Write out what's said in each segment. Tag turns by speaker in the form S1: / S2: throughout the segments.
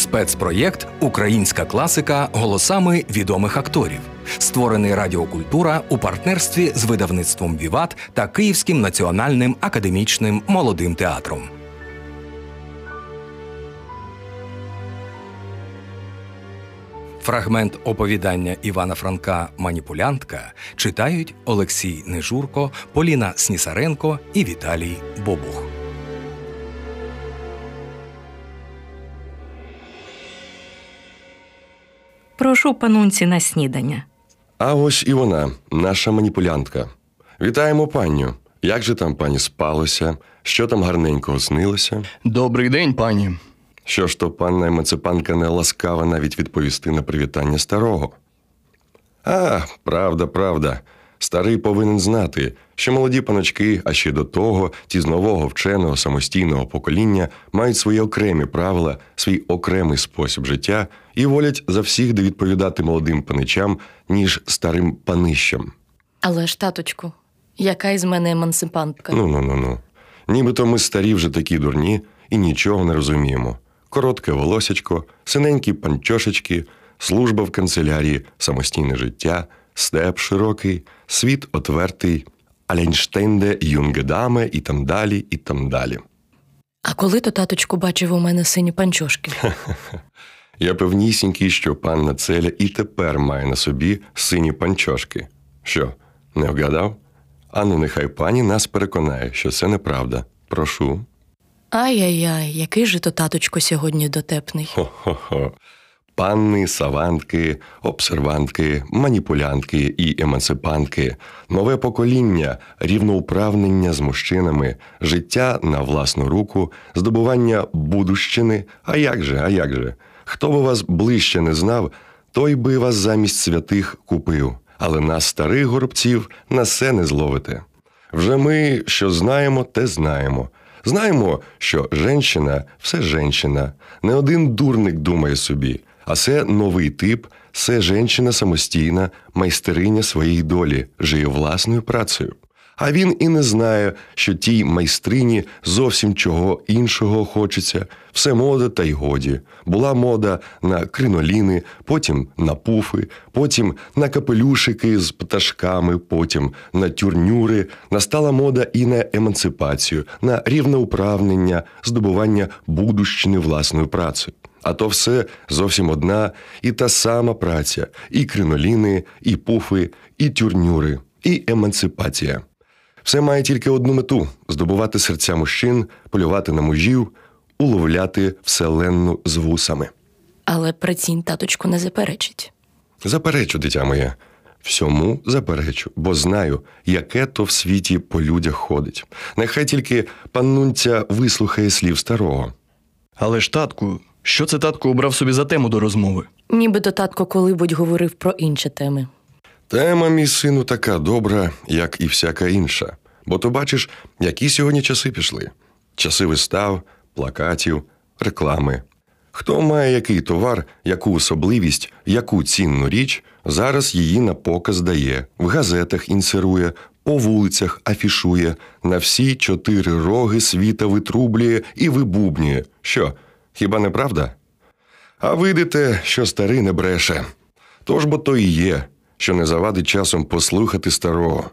S1: Спецпроєкт Українська класика голосами відомих акторів, створений Радіокультура у партнерстві з видавництвом Віват та Київським національним академічним молодим театром. Фрагмент оповідання Івана Франка Маніпулянтка читають Олексій Нежурко, Поліна Снісаренко і Віталій Бобух.
S2: Прошу панунці на снідання.
S3: А ось і вона, наша маніпулянтка. Вітаємо панню. Як же там пані спалося? Що там гарненького снилося?
S4: Добрий день, пані.
S3: Що ж то панна емансипанка не ласкава навіть відповісти на привітання старого? А, правда, правда. Старий повинен знати, що молоді паночки, а ще до того, ті з нового вченого самостійного покоління мають свої окремі правила, свій окремий спосіб життя і волять за всіх де відповідати молодим паничам, ніж старим панищам.
S5: Але ж, таточку, яка із мене емансипантка?
S3: Ну ну ну ну. Нібито ми старі вже такі дурні і нічого не розуміємо. Коротке волосячко, синенькі панчошечки, служба в канцелярії, самостійне життя, степ широкий, світ отвертий, Аленштейнде, юнгедаме і там далі, і там далі.
S5: А коли то таточку бачив у мене сині панчошки?
S3: Я певнісінький, що панна Целя і тепер має на собі сині панчошки. Що, не вгадав? Ану, нехай пані нас переконає, що це неправда. Прошу.
S5: Ай-яй-яй, який же то таточко сьогодні дотепний.
S3: Хо-хо-хо. Панни, савантки, обсервантки, маніпулянтки і емансипантки, нове покоління, рівноуправнення з мужчинами, життя на власну руку, здобування будущини. А як же, а як же? Хто би вас ближче не знав, той би вас замість святих купив. Але нас, старих горобців, на все не зловите. Вже ми, що знаємо, те знаємо. Знаємо, що женщина все женщина. Не один дурник думає собі, а це новий тип, це женщина самостійна, майстериня своєї долі, жиє власною працею. А він і не знає, що тій майстрині зовсім чого іншого хочеться. Все мода та й годі. Була мода на криноліни, потім на пуфи, потім на капелюшики з пташками, потім на тюрнюри. Настала мода і на емансипацію, на рівноуправнення, здобування будущини власною працею. А то все зовсім одна і та сама праця: і криноліни, і пуфи, і тюрнюри, і емансипація. Все має тільки одну мету здобувати серця мужчин, полювати на мужів, уловляти вселенну з вусами.
S5: Але працінь таточку не заперечить.
S3: Заперечу, дитя моє, всьому заперечу, бо знаю, яке то в світі по людях ходить. Нехай тільки паннунця вислухає слів старого.
S4: Але ж, татку, що це татко обрав собі за тему до розмови?
S5: Нібито татко коли-будь говорив про інші теми.
S3: Тема, мій сину, така добра, як і всяка інша. Бо то бачиш, які сьогодні часи пішли: часи вистав, плакатів, реклами. Хто має який товар, яку особливість, яку цінну річ, зараз її на показ дає, в газетах інсерує, по вулицях афішує, на всі чотири роги світа витрублює і вибубнює. Що, хіба не правда? А видите, що старий не бреше. Тож бо то і є, що не завадить часом послухати старого.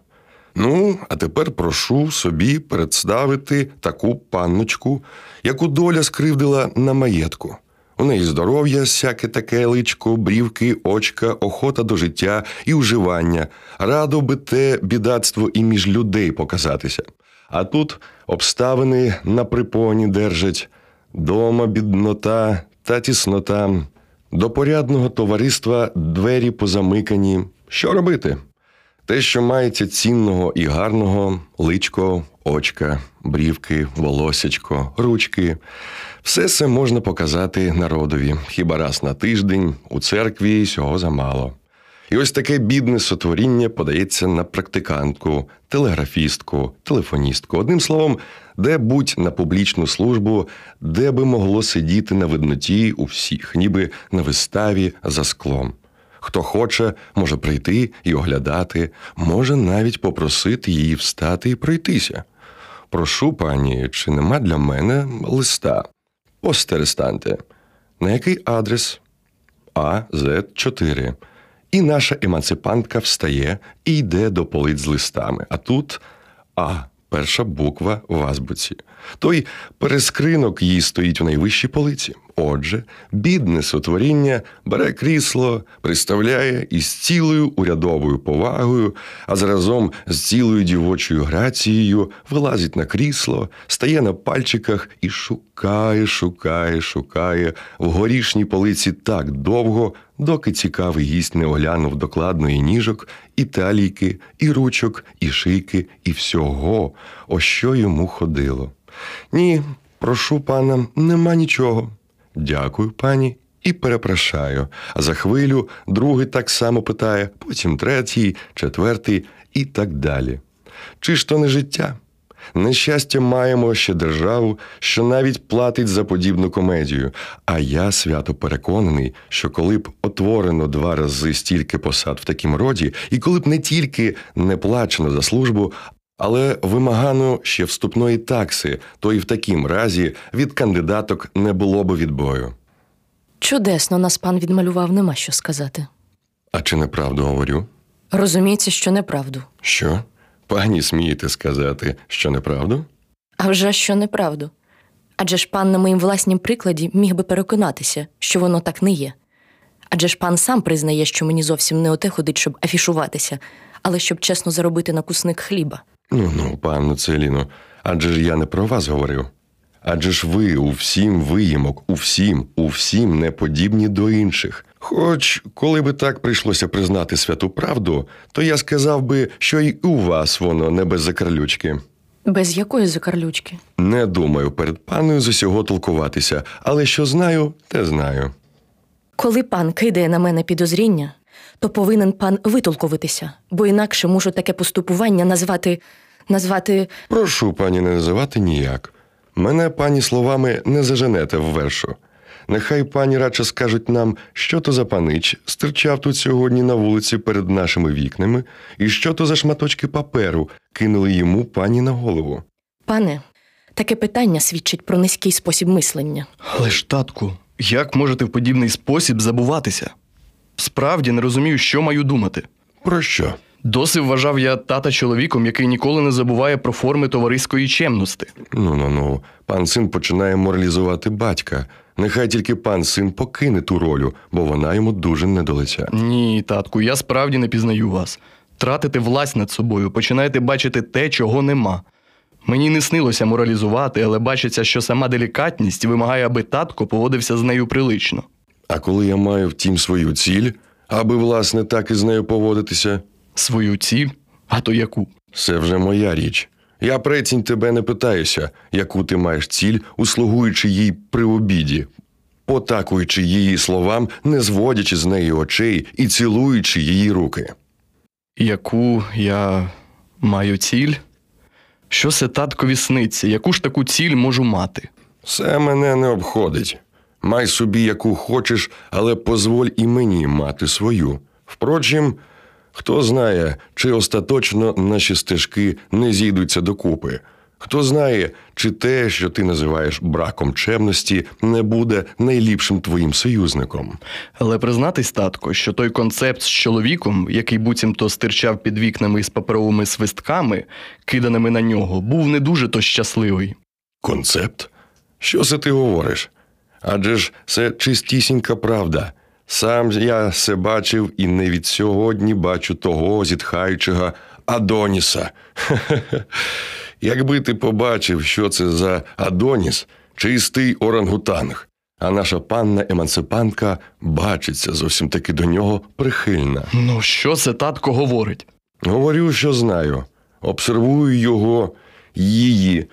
S3: Ну, а тепер прошу собі представити таку панночку, яку доля скривдила на маєтку. У неї здоров'я, всяке таке личко, брівки, очка, охота до життя і уживання, радо би те бідацтво і між людей показатися. А тут обставини на припоні держать, дома біднота та тіснота, до порядного товариства двері позамикані. Що робити? Те, що мається цінного і гарного, личко, очка, брівки, волосячко, ручки, все це можна показати народові хіба раз на тиждень у церкві сього замало. І ось таке бідне сотворіння подається на практикантку, телеграфістку, телефоністку. Одним словом, де будь на публічну службу, де би могло сидіти на видноті у всіх, ніби на виставі за склом. Хто хоче, може прийти і оглядати, може навіть попросити її встати і пройтися. Прошу, пані, чи нема для мене листа? Постерестанте. На який адрес? АЗ4. І наша емансипантка встає і йде до полиць з листами. А тут А, перша буква в азбуці. Той перескринок їй стоїть у найвищій полиці. Отже, бідне сотворіння бере крісло, приставляє із цілою урядовою повагою, а заразом з цілою дівочою грацією вилазить на крісло, стає на пальчиках і шукає, шукає, шукає в горішній полиці так довго, доки цікавий гість не оглянув докладно і ніжок, і талійки, і ручок, і шийки, і всього, о що йому ходило. Ні, прошу пана, нема нічого. Дякую, пані, і перепрошаю. А за хвилю другий так само питає, потім третій, четвертий і так далі. Чи ж то не життя? Нещастя маємо ще державу, що навіть платить за подібну комедію. А я свято переконаний, що коли б отворено два рази стільки посад в такім роді, і коли б не тільки не плачено за службу, але вимагано ще вступної такси, то і в такім разі від кандидаток не було б відбою.
S5: Чудесно нас пан відмалював, нема що сказати.
S3: А чи неправду говорю?
S5: Розуміється, що неправду.
S3: Що? Пані смієте сказати, що неправду?
S5: А вже що неправду. Адже ж пан на моїм власнім прикладі міг би переконатися, що воно так не є. Адже ж пан сам признає, що мені зовсім не оте ходить, щоб афішуватися, але щоб чесно заробити на кусник хліба.
S3: Ну ну, панно Целіно, адже ж я не про вас говорив. Адже ж ви у всім виїмок, у всім, у всім не подібні до інших. Хоч, коли би так прийшлося признати святу правду, то я сказав би, що й у вас воно не без закарлючки.
S5: Без якої закарлючки?
S3: Не думаю перед паною з усього толкуватися, але що знаю, те знаю.
S5: Коли пан кидає на мене підозріння, то повинен пан витолковитися, бо інакше можу таке поступування назвати. назвати.
S3: Прошу пані не називати ніяк. Мене пані словами не заженете в вершу. Нехай пані радше скажуть нам, що то за панич стирчав тут сьогодні на вулиці перед нашими вікнами, і що то за шматочки паперу кинули йому пані на голову.
S5: Пане, таке питання свідчить про низький спосіб мислення.
S4: Але ж, татку, як можете в подібний спосіб забуватися? Справді не розумію, що маю думати.
S3: Про що?
S4: Досі вважав я тата чоловіком, який ніколи не забуває про форми товариської чемності.
S3: Ну ну ну, пан син починає моралізувати батька. Нехай тільки пан син покине ту ролю, бо вона йому дуже не до лиця.
S4: Ні, татку, я справді не пізнаю вас. Тратите власть над собою, починаєте бачити те, чого нема. Мені не снилося моралізувати, але бачиться, що сама делікатність вимагає, аби татко поводився з нею прилично.
S3: А коли я маю втім свою ціль, аби власне так і з нею поводитися,
S4: Свою ціль, а то яку?
S3: Це вже моя річ. Я прецінь тебе не питаюся, яку ти маєш ціль, услугуючи їй при обіді, потакуючи її словам, не зводячи з неї очей і цілуючи її руки.
S4: Яку я маю ціль? Що се таткові сниться? Яку ж таку ціль можу мати?
S3: Це мене не обходить. Май собі, яку хочеш, але позволь і мені мати свою. Впрочем, хто знає, чи остаточно наші стежки не зійдуться докупи. Хто знає, чи те, що ти називаєш браком чемності, не буде найліпшим твоїм союзником.
S4: Але признатись, татко, що той концепт з чоловіком, який буцімто стирчав під вікнами з паперовими свистками, киданими на нього, був не дуже то щасливий.
S3: Концепт? Що це ти говориш? Адже ж це чистісінька правда. Сам я се бачив і не від сьогодні бачу того зітхаючого Адоніса. Якби ти побачив, що це за Адоніс, чистий орангутанг, а наша панна емансипантка бачиться зовсім таки до нього прихильна.
S4: Ну, що це татко говорить?
S3: Говорю, що знаю. Обсервую його, її,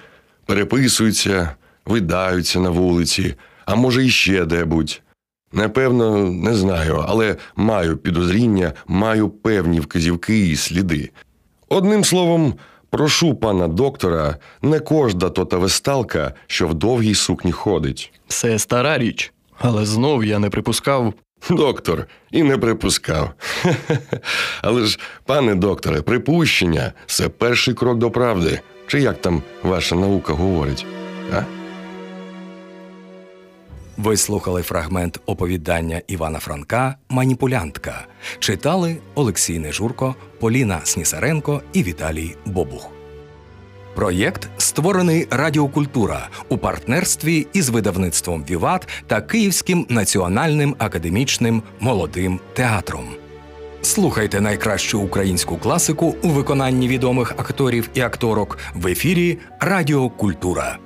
S3: переписуються, видаються на вулиці, а може, іще де-будь. Напевно, не знаю, але маю підозріння, маю певні вказівки і сліди. Одним словом, прошу пана доктора, не кожда тота весталка, що в довгій сукні ходить.
S4: Це стара річ. Але знов я не припускав.
S3: Доктор, і не припускав. Але ж, пане докторе, припущення це перший крок до правди. Чи як там ваша наука говорить? А?
S1: Ви слухали фрагмент оповідання Івана Франка Маніпулянтка. Читали Олексій Нежурко, Поліна Снісаренко і Віталій Бобух. Проєкт створений Радіокультура у партнерстві із видавництвом Віват та Київським національним академічним молодим театром. Слухайте найкращу українську класику у виконанні відомих акторів і акторок в ефірі Радіокультура.